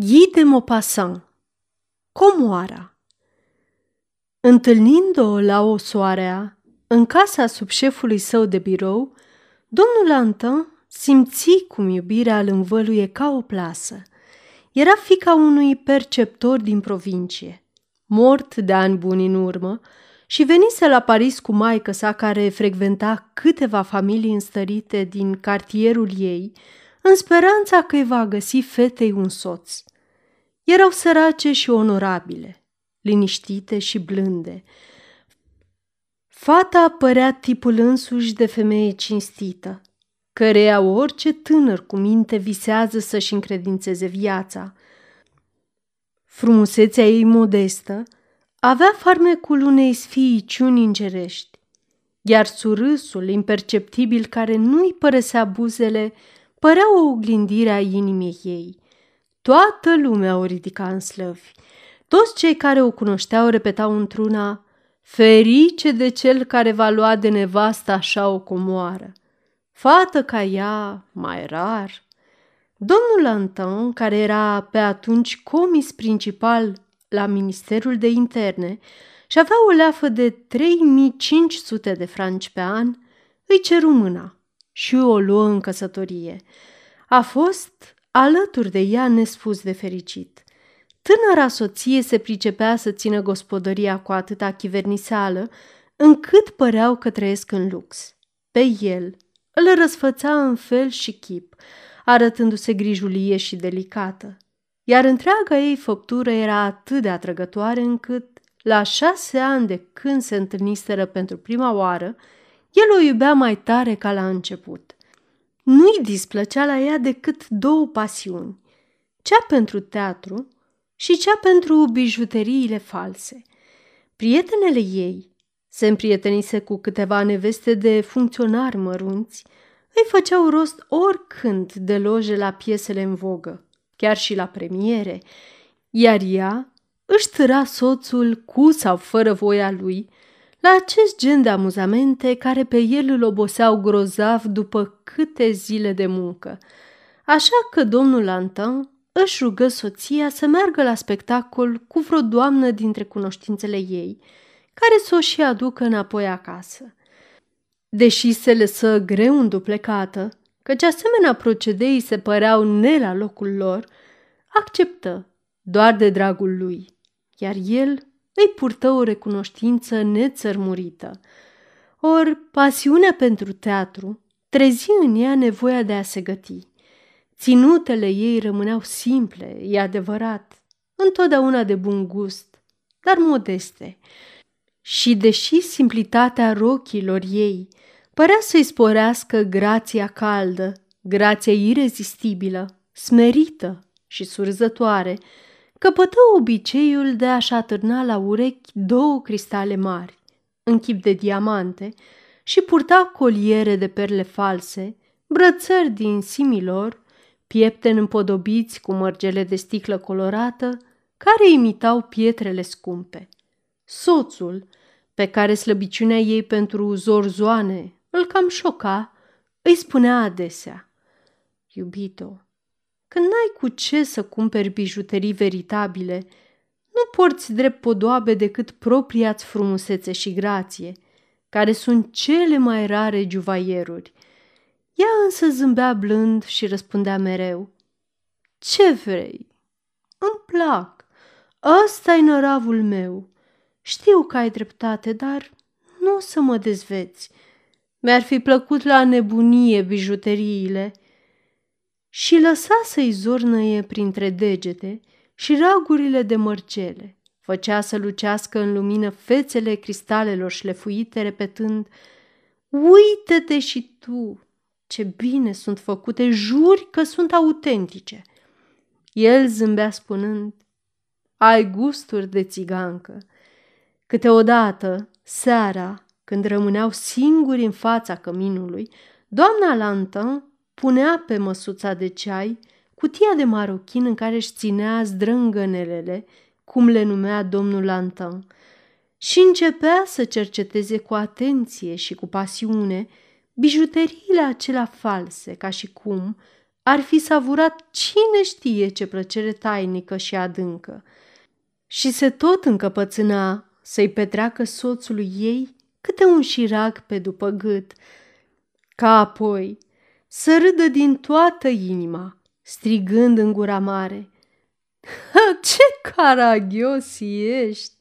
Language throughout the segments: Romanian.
Guy de Maupassant Comoara Întâlnind-o la o soarea, în casa subșefului său de birou, domnul Antin simți cum iubirea îl învăluie ca o plasă. Era fica unui perceptor din provincie, mort de ani buni în urmă, și venise la Paris cu maică sa care frecventa câteva familii înstărite din cartierul ei, în speranța că îi va găsi fetei un soț. Erau sărace și onorabile, liniștite și blânde. Fata părea tipul însuși de femeie cinstită, căreia orice tânăr cu minte visează să-și încredințeze viața. Frumusețea ei modestă avea farmecul unei sfiiciuni îngerești, iar surâsul imperceptibil care nu-i părăsea buzele părea o oglindire a inimii ei. Toată lumea o ridica în slăvi. Toți cei care o cunoșteau repetau într-una, ferice de cel care va lua de nevastă așa o comoară. Fată ca ea, mai rar. Domnul Anton, care era pe atunci comis principal la Ministerul de Interne și avea o leafă de 3500 de franci pe an, îi ceru mâna și o luă în căsătorie. A fost alături de ea nespus de fericit. Tânăra soție se pricepea să țină gospodăria cu atâta chiverniseală, încât păreau că trăiesc în lux. Pe el îl răsfăța în fel și chip, arătându-se grijulie și delicată, iar întreaga ei făptură era atât de atrăgătoare încât, la șase ani de când se întâlniseră pentru prima oară, el o iubea mai tare ca la început. Nu-i displăcea la ea decât două pasiuni, cea pentru teatru și cea pentru bijuteriile false. Prietenele ei se împrietenise cu câteva neveste de funcționari mărunți, îi făceau rost oricând de loje la piesele în vogă, chiar și la premiere, iar ea își târa soțul cu sau fără voia lui la acest gen de amuzamente care pe el îl oboseau grozav după câte zile de muncă. Așa că domnul Anton își rugă soția să meargă la spectacol cu vreo doamnă dintre cunoștințele ei, care să o și aducă înapoi acasă. Deși se lăsă greu înduplecată, căci asemenea procedei se păreau ne la locul lor, acceptă doar de dragul lui, iar el îi purtă o recunoștință nețărmurită. Or, pasiunea pentru teatru trezi în ea nevoia de a se găti. Ținutele ei rămâneau simple, e adevărat, întotdeauna de bun gust, dar modeste. Și deși simplitatea rochilor ei părea să-i sporească grația caldă, grația irezistibilă, smerită și surzătoare, căpătă obiceiul de a-și atârna la urechi două cristale mari, în chip de diamante, și purta coliere de perle false, brățări din similor, piepteni împodobiți cu mărgele de sticlă colorată, care imitau pietrele scumpe. Soțul, pe care slăbiciunea ei pentru zorzoane îl cam șoca, îi spunea adesea, Iubito, când n-ai cu ce să cumperi bijuterii veritabile, nu porți drept podoabe decât propria-ți frumusețe și grație, care sunt cele mai rare juvaieruri. Ea însă zâmbea blând și răspundea mereu. Ce vrei? Îmi plac. ăsta e năravul meu. Știu că ai dreptate, dar nu o să mă dezveți. Mi-ar fi plăcut la nebunie bijuteriile – și lăsa să-i zornăie printre degete și ragurile de mărcele. Făcea să lucească în lumină fețele cristalelor șlefuite, repetând Uită-te și tu! Ce bine sunt făcute, juri că sunt autentice!" El zâmbea spunând Ai gusturi de țigancă!" Câteodată, seara, când rămâneau singuri în fața căminului, doamna Lantin punea pe măsuța de ceai cutia de marochin în care își ținea zdrângănelele, cum le numea domnul Lantin, și începea să cerceteze cu atenție și cu pasiune bijuteriile acelea false, ca și cum ar fi savurat cine știe ce plăcere tainică și adâncă. Și se tot încăpățâna să-i petreacă soțului ei câte un șirag pe după gât, ca apoi să râdă din toată inima, strigând în gura mare. Ce caragios ești!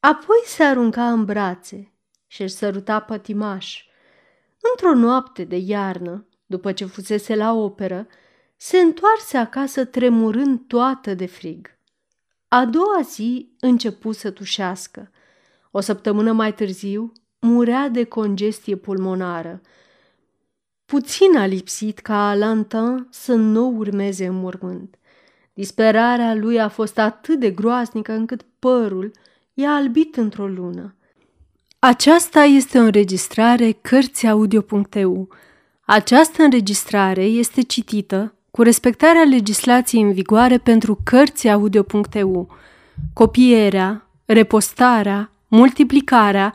Apoi se arunca în brațe și își săruta pătimaș. Într-o noapte de iarnă, după ce fusese la operă, se întoarse acasă tremurând toată de frig. A doua zi începu să tușească. O săptămână mai târziu murea de congestie pulmonară. Puțin a lipsit ca Lantin să nu urmeze în mormânt. Disperarea lui a fost atât de groaznică încât părul i-a albit într-o lună. Aceasta este o înregistrare Cărțiaudio.eu. Această înregistrare este citită cu respectarea legislației în vigoare pentru Cărțiaudio.eu. Copierea, repostarea, multiplicarea,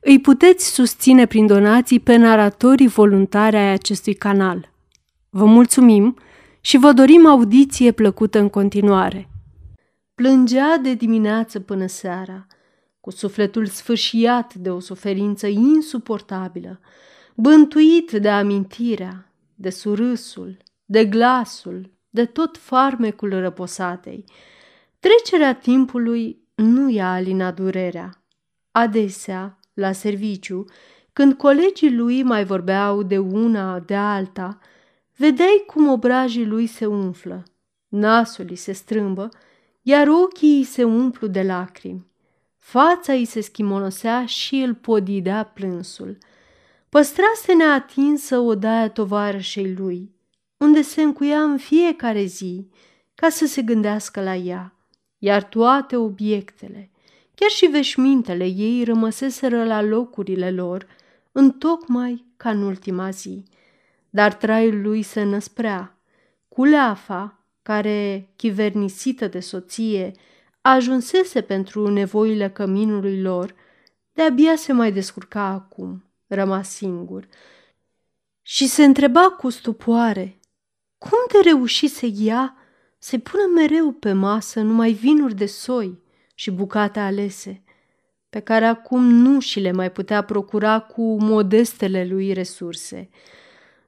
Îi puteți susține prin donații pe naratorii voluntari ai acestui canal. Vă mulțumim și vă dorim audiție plăcută în continuare. Plângea de dimineață până seara, cu sufletul sfârșiat de o suferință insuportabilă, bântuit de amintirea, de surâsul, de glasul, de tot farmecul răposatei. Trecerea timpului nu i-a alinat durerea. Adesea, la serviciu, când colegii lui mai vorbeau de una, de alta, vedeai cum obrajii lui se umflă, nasul îi se strâmbă, iar ochii îi se umplu de lacrimi. Fața îi se schimonosea și îl podidea plânsul. Păstrase neatinsă odaia tovarășei lui, unde se încuia în fiecare zi ca să se gândească la ea, iar toate obiectele, chiar și veșmintele ei rămăseseră la locurile lor, întocmai ca în ultima zi. Dar traiul lui se năsprea. Culeafa, care, chivernisită de soție, ajunsese pentru nevoile căminului lor, de-abia se mai descurca acum, rămas singur, și se întreba cu stupoare cum de reușise ea să-i pună mereu pe masă numai vinuri de soi și bucate alese, pe care acum nu și le mai putea procura cu modestele lui resurse.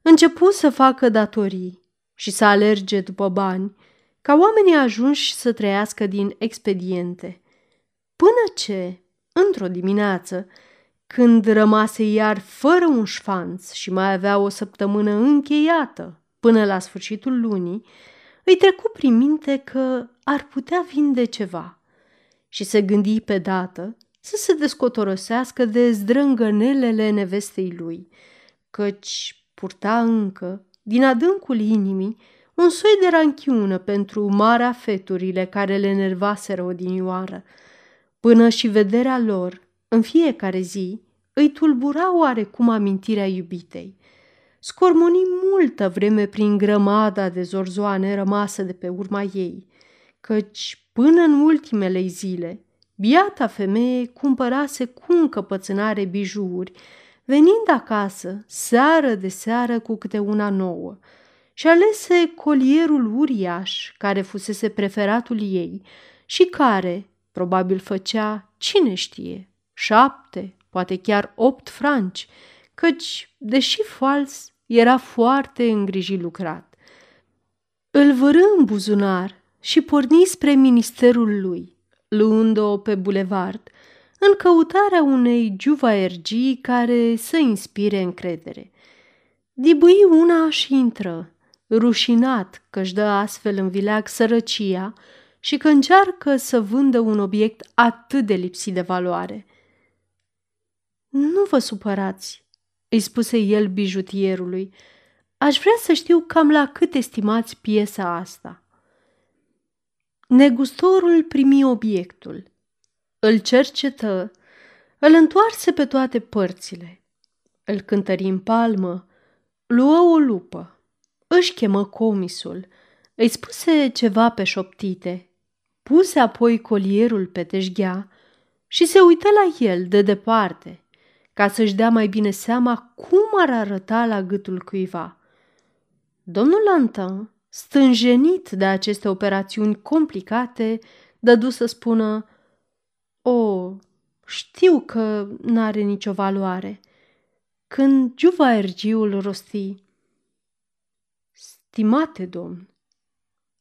Începu să facă datorii și să alerge după bani, ca oamenii ajunși să trăiască din expediente. Până ce, într-o dimineață, când rămase iar fără un șfanț și mai avea o săptămână încheiată până la sfârșitul lunii, îi trecu prin minte că ar putea vinde ceva și se gândi pe dată să se descotorosească de zdrângănelele nevestei lui, căci purta încă, din adâncul inimii, un soi de ranchiună pentru marea feturile care le nervaseră odinioară, până și vederea lor, în fiecare zi, îi tulbura oarecum amintirea iubitei. Scormoni multă vreme prin grămada de zorzoane rămasă de pe urma ei, căci până în ultimele zile, biata femeie cumpărase cu încăpățânare bijuuri, venind acasă, seară de seară cu câte una nouă, și alese colierul uriaș care fusese preferatul ei și care probabil făcea, cine știe, șapte, poate chiar opt franci, căci, deși fals, era foarte îngrijit lucrat. Îl vără în buzunar și porni spre ministerul lui, luând-o pe bulevard, în căutarea unei juvaergii care să inspire încredere. Dibui una și intră, rușinat că își dă astfel în vileag sărăcia și că încearcă să vândă un obiect atât de lipsit de valoare. Nu vă supărați, îi spuse el bijutierului. Aș vrea să știu cam la cât estimați piesa asta. Negustorul primi obiectul, îl cercetă, îl întoarse pe toate părțile, îl cântări în palmă, luă o lupă, își chemă comisul, îi spuse ceva pe șoptite, puse apoi colierul pe teșghea și se uită la el de departe, ca să-și dea mai bine seama cum ar arăta la gâtul cuiva. Domnul Lantin, stânjenit de aceste operațiuni complicate, dădu să spună O, știu că n-are nicio valoare. Când Giuvaergiul rosti, Stimate domn,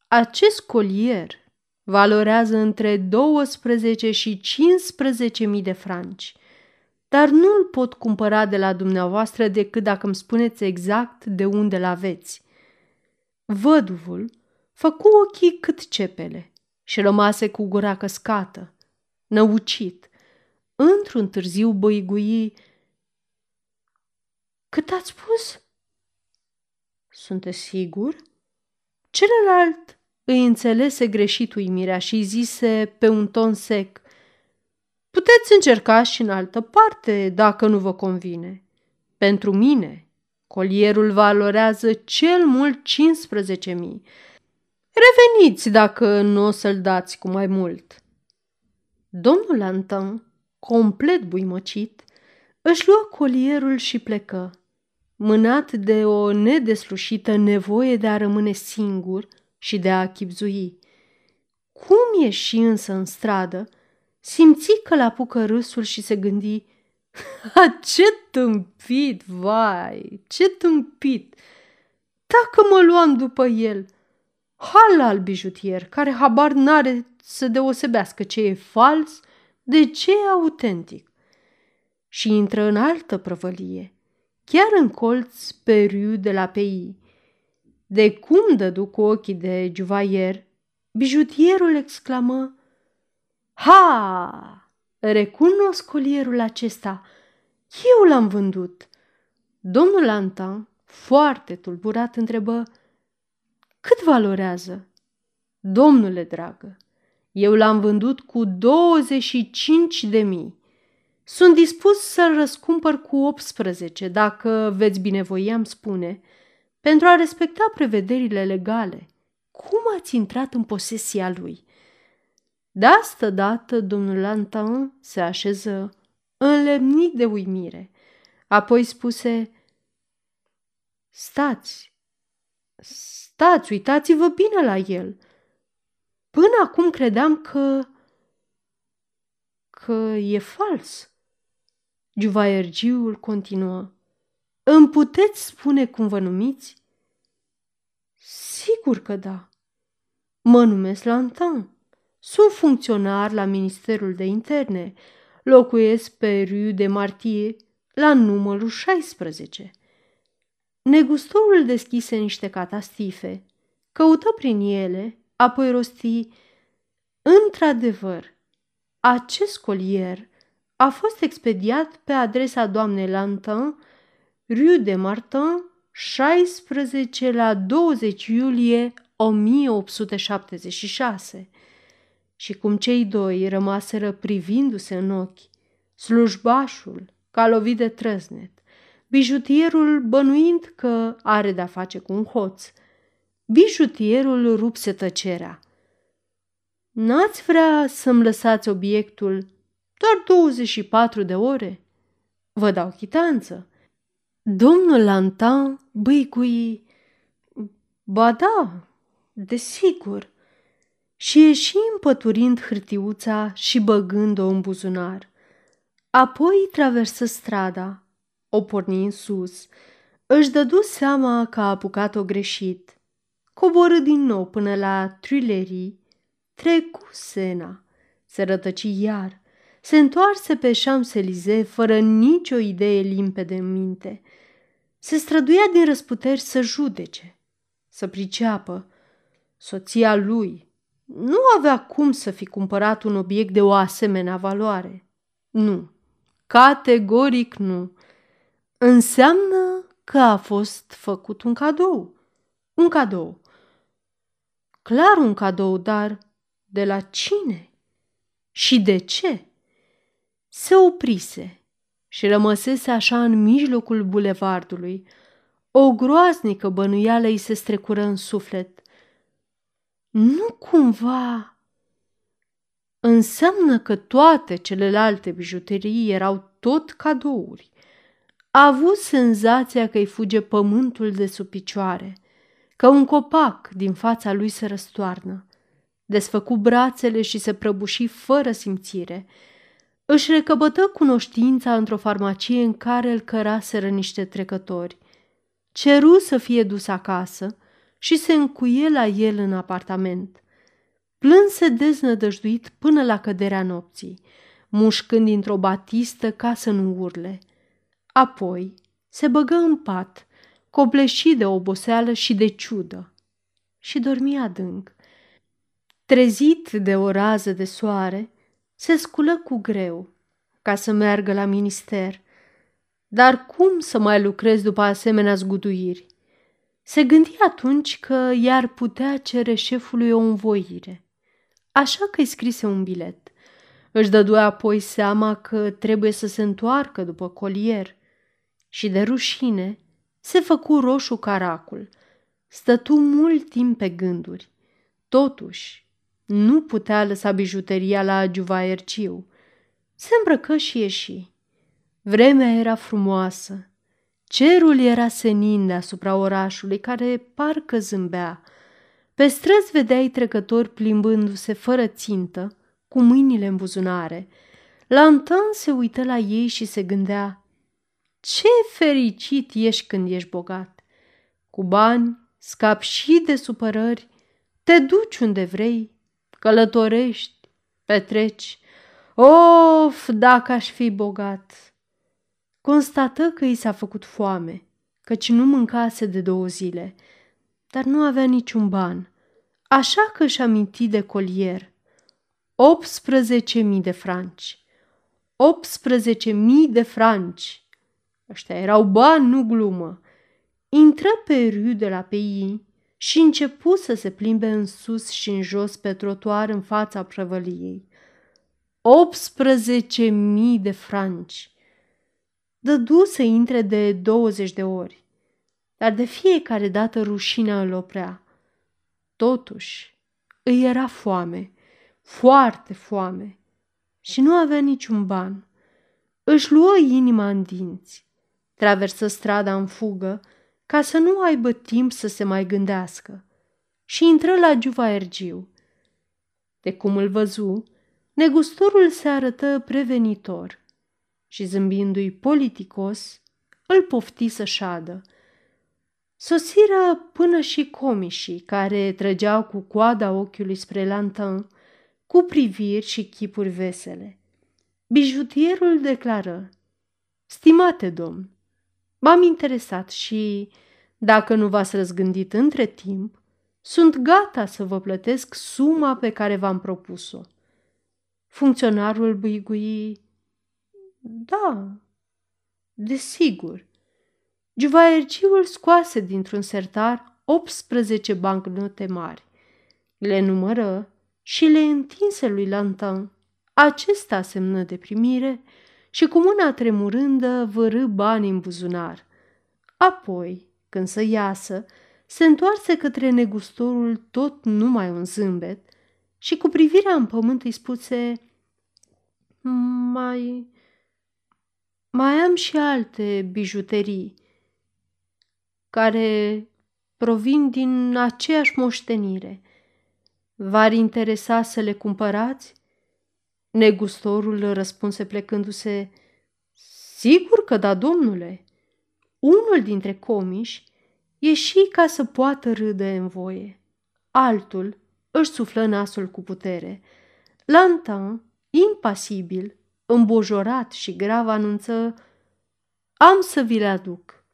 acest colier valorează între 12 și 15 mii de franci, dar nu îl pot cumpăra de la dumneavoastră decât dacă îmi spuneți exact de unde l aveți. Văduvul făcu ochii cât cepele și rămase cu gura căscată, năucit. Într-un târziu băigui. Cât ați spus? Sunteți sigur? Celălalt îi înțelese greșit uimirea și îi zise pe un ton sec. Puteți încerca și în altă parte, dacă nu vă convine. Pentru mine, colierul valorează cel mult 15.000. Reveniți dacă nu o să-l dați cu mai mult. Domnul Lantin, complet buimăcit, își luă colierul și plecă, mânat de o nedeslușită nevoie de a rămâne singur – și de a chipzui. Cum ieși însă în stradă, simți că l-apucă râsul și se gândi Ha, ce tâmpit, vai, ce tâmpit! Dacă mă luam după el, al bijutier, care habar n-are să deosebească ce e fals de ce e autentic. Și intră în altă prăvălie, chiar în colț pe râu de la Pei, de cum dădu cu ochii de juvaier, bijutierul exclamă Ha! Recunosc colierul acesta. Eu l-am vândut. Domnul Antan, foarte tulburat, întrebă Cât valorează? Domnule dragă, eu l-am vândut cu 25 de mii. Sunt dispus să-l răscumpăr cu 18, dacă veți binevoi, am spune – pentru a respecta prevederile legale. Cum ați intrat în posesia lui? De asta dată, domnul Lantan se așeză înlemnit de uimire. Apoi spuse, Stați, stați, uitați-vă bine la el. Până acum credeam că... că e fals. Juvaiergiul continuă. Îmi puteți spune cum vă numiți? Sigur că da. Mă numesc Lantan. Sunt funcționar la Ministerul de Interne. Locuiesc pe Rue de Martie, la numărul 16. Negustorul deschise niște catastife, căută prin ele, apoi rosti Într-adevăr, acest colier a fost expediat pe adresa doamnei Lantin Rue de Martin, 16 la 20 iulie 1876. Și cum cei doi rămaseră privindu-se în ochi, slujbașul, ca lovit de trăznet, bijutierul bănuind că are de-a face cu un hoț, bijutierul rupse tăcerea. N-ați vrea să-mi lăsați obiectul doar 24 de ore? Vă dau chitanță. Domnul Lantan băicui, ba da, desigur, și ieși împăturind hârtiuța și băgând-o în buzunar. Apoi traversă strada, o porni în sus, își dădu seama că a apucat-o greșit. Coborâ din nou până la Tuilerii, trecu Sena, se rătăci iar, se întoarse pe Champs-Élysées fără nicio idee limpede în minte – se străduia din răsputeri să judece, să priceapă. Soția lui nu avea cum să fi cumpărat un obiect de o asemenea valoare. Nu, categoric nu. Înseamnă că a fost făcut un cadou. Un cadou. Clar un cadou, dar De la cine? Și de ce? Se oprise și rămăsese așa în mijlocul bulevardului. O groaznică bănuială îi se strecură în suflet. Nu cumva... Înseamnă că toate celelalte bijuterii erau tot cadouri. A avut senzația că îi fuge pământul de sub picioare, că un copac din fața lui se răstoarnă. Desfăcu brațele și se prăbuși fără simțire. Își recăbătă cunoștința într-o farmacie în care îl căraseră niște trecători. Ceru să fie dus acasă și se încuie la el în apartament. Plânse deznădăjduit până la căderea nopții, mușcând dintr-o batistă ca să nu urle. Apoi se băgă în pat, copleșit de oboseală și de ciudă, și dormi adânc. Trezit de o rază de soare, se sculă cu greu ca să meargă la minister. Dar cum să mai lucrez după asemenea zguduiri? Se gândi atunci că i-ar putea cere șefului o învoire. Așa că îi scrise un bilet. Își dădu apoi seama că trebuie să se întoarcă după colier și de rușine se făcu roșu caracul. Stătu mult timp pe gânduri. Totuși, nu putea lăsa bijuteria la Erciu. Se îmbrăcă și ieși. Vremea era frumoasă. Cerul era senin deasupra orașului, care parcă zâmbea. Pe străzi vedeai trecători plimbându-se fără țintă, cu mâinile în buzunare. Lantan se uită la ei și se gândea, ce fericit ești când ești bogat! Cu bani, scapi și de supărări, te duci unde vrei, călătorești, petreci. Of, dacă aș fi bogat! Constată că i s-a făcut foame, căci nu mâncase de două zile, dar nu avea niciun ban, așa că își aminti de colier. 18.000 de franci. 18.000 de franci! Ăștia erau bani, nu glumă. Intră pe râ de la Pei și începu să se plimbe în sus și în jos pe trotuar în fața prăvăliei. 18.000 de franci! Dădu să intre de 20 de ori, dar de fiecare dată rușinea îl oprea. Totuși, îi era foame, foarte foame, și nu avea niciun ban. Își luă inima în dinți traversă strada în fugă ca să nu aibă timp să se mai gândească și intră la Giuva Ergiu. De cum îl văzu, negustorul se arătă prevenitor și zâmbindu-i politicos, îl pofti să șadă. Sosiră până și comișii care trăgeau cu coada ochiului spre lantan, cu priviri și chipuri vesele. Bijutierul declară, Stimate domn, M-am interesat și, dacă nu v-ați răzgândit între timp, sunt gata să vă plătesc suma pe care v-am propus-o. Funcționarul bâigui, da, desigur. Juvaerciul scoase dintr-un sertar 18 bancnote mari. Le numără și le întinse lui Lantan. Acesta semnă de primire și cu mâna tremurândă vărâ bani în buzunar. Apoi, când să iasă, se întoarse către negustorul tot numai un zâmbet și cu privirea în pământ îi spuse Mai... mai am și alte bijuterii care provin din aceeași moștenire. V-ar interesa să le cumpărați? Negustorul răspunse plecându-se, Sigur că da, domnule. Unul dintre comiși ieși ca să poată râde în voie. Altul își suflă nasul cu putere. Lantan, impasibil, îmbojorat și grav, anunță Am să vi le aduc.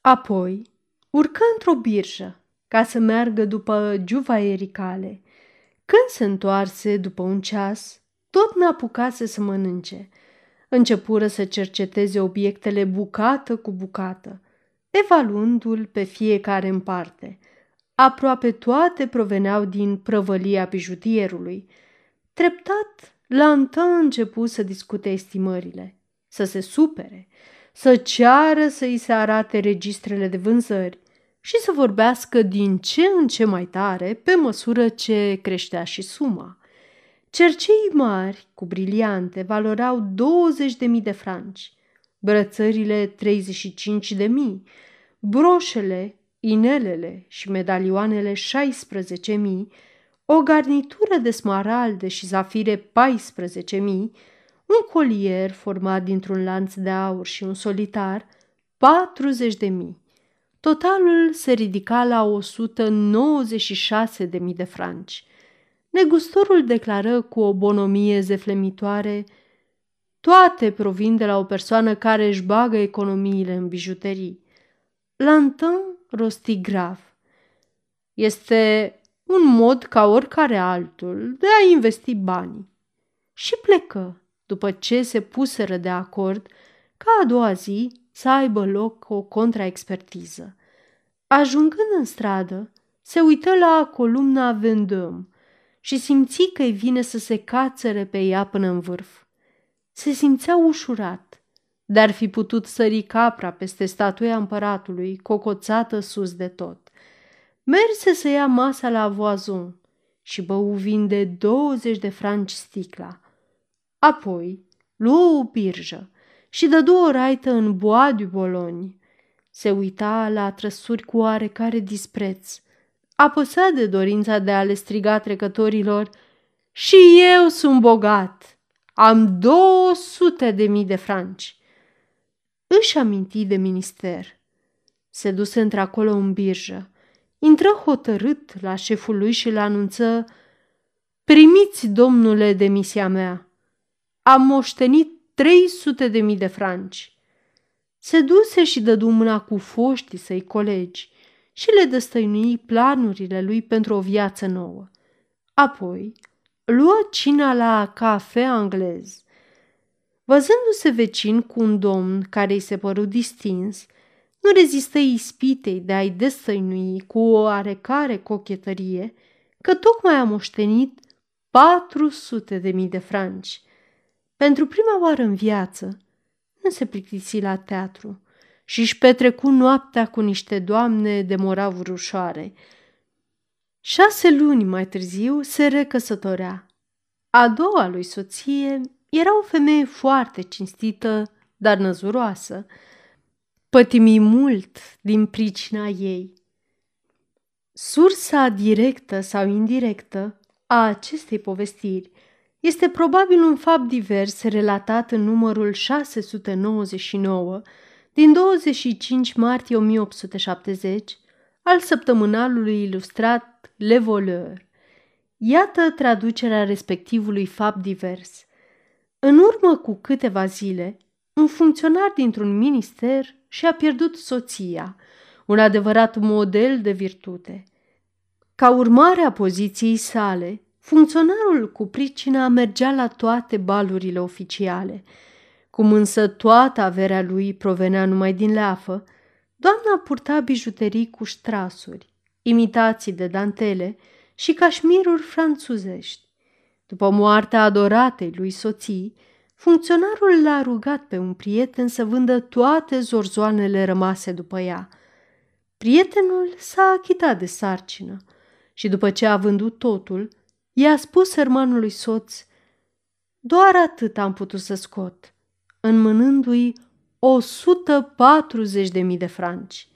Apoi urcă într-o birjă ca să meargă după giuva ericale – când se întoarse după un ceas, tot n-apucase să mănânce. Începură să cerceteze obiectele bucată cu bucată, evaluându-l pe fiecare în parte. Aproape toate proveneau din prăvălia bijutierului. Treptat, Lantin început să discute estimările, să se supere, să ceară să îi se arate registrele de vânzări și să vorbească din ce în ce mai tare pe măsură ce creștea și suma. Cercei mari cu briliante valorau 20.000 de franci, brățările 35.000, broșele, inelele și medalioanele 16.000, o garnitură de smaralde și zafire 14.000, un colier format dintr-un lanț de aur și un solitar 40.000. Totalul se ridica la 196.000 de franci. Negustorul declară cu o bonomie zeflemitoare toate provin de la o persoană care își bagă economiile în bijuterii. Lantin rosti grav. Este un mod ca oricare altul de a investi banii. Și plecă, după ce se puseră de acord, ca a doua zi să aibă loc o contraexpertiză. Ajungând în stradă, se uită la columna Vendôme și simți că îi vine să se cațere pe ea până în vârf. Se simțea ușurat, dar fi putut sări capra peste statuia împăratului, cocoțată sus de tot. Merse să ia masa la voazon și bău vin de 20 de franci sticla. Apoi luă o birjă și dădu o raită în Bois du Bologne. Se uita la trăsuri cu oarecare dispreț. Apăsat de dorința de a le striga trecătorilor Și eu sunt bogat! Am 200 de mii de franci!" Își aminti de minister. Se duse într-acolo în birjă intră hotărât la șeful lui și le anunță Primiți, domnule, demisia mea. Am moștenit 300 de mii de franci. Se duse și dădu mâna cu foștii săi colegi și le dăstăinui planurile lui pentru o viață nouă. Apoi luă cina la cafe anglez. Văzându-se vecin cu un domn care îi se păru distins, nu rezistă ispitei de a-i destăinui cu o oarecare cochetărie că tocmai a moștenit 400 de mii de franci. Pentru prima oară în viață nu se plictisi la teatru și își petrecu noaptea cu niște doamne de moravuri ușoare. Șase luni mai târziu se recăsătorea. A doua lui soție era o femeie foarte cinstită, dar năzuroasă, pătimi mult din pricina ei. Sursa directă sau indirectă a acestei povestiri este probabil un fapt divers relatat în numărul 699 din 25 martie 1870 al săptămânalului ilustrat Le Voleur. Iată traducerea respectivului fapt divers. În urmă cu câteva zile, un funcționar dintr-un minister și-a pierdut soția, un adevărat model de virtute. Ca urmare a poziției sale, funcționarul cu pricina mergea la toate balurile oficiale. Cum însă toată averea lui provenea numai din leafă, doamna purta bijuterii cu ștrasuri, imitații de dantele și cașmiruri franțuzești. După moartea adoratei lui soții, Funcționarul l-a rugat pe un prieten să vândă toate zorzoanele rămase după ea. Prietenul s-a achitat de sarcină și după ce a vândut totul, i-a spus sărmanului soț, doar atât am putut să scot, înmânându-i 140.000 de franci.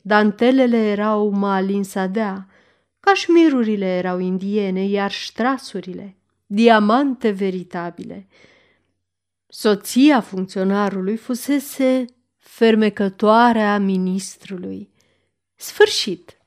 Dantelele erau malin sadea, cașmirurile erau indiene, iar ștrasurile, diamante veritabile – Soția funcționarului fusese fermecătoarea ministrului. Sfârșit!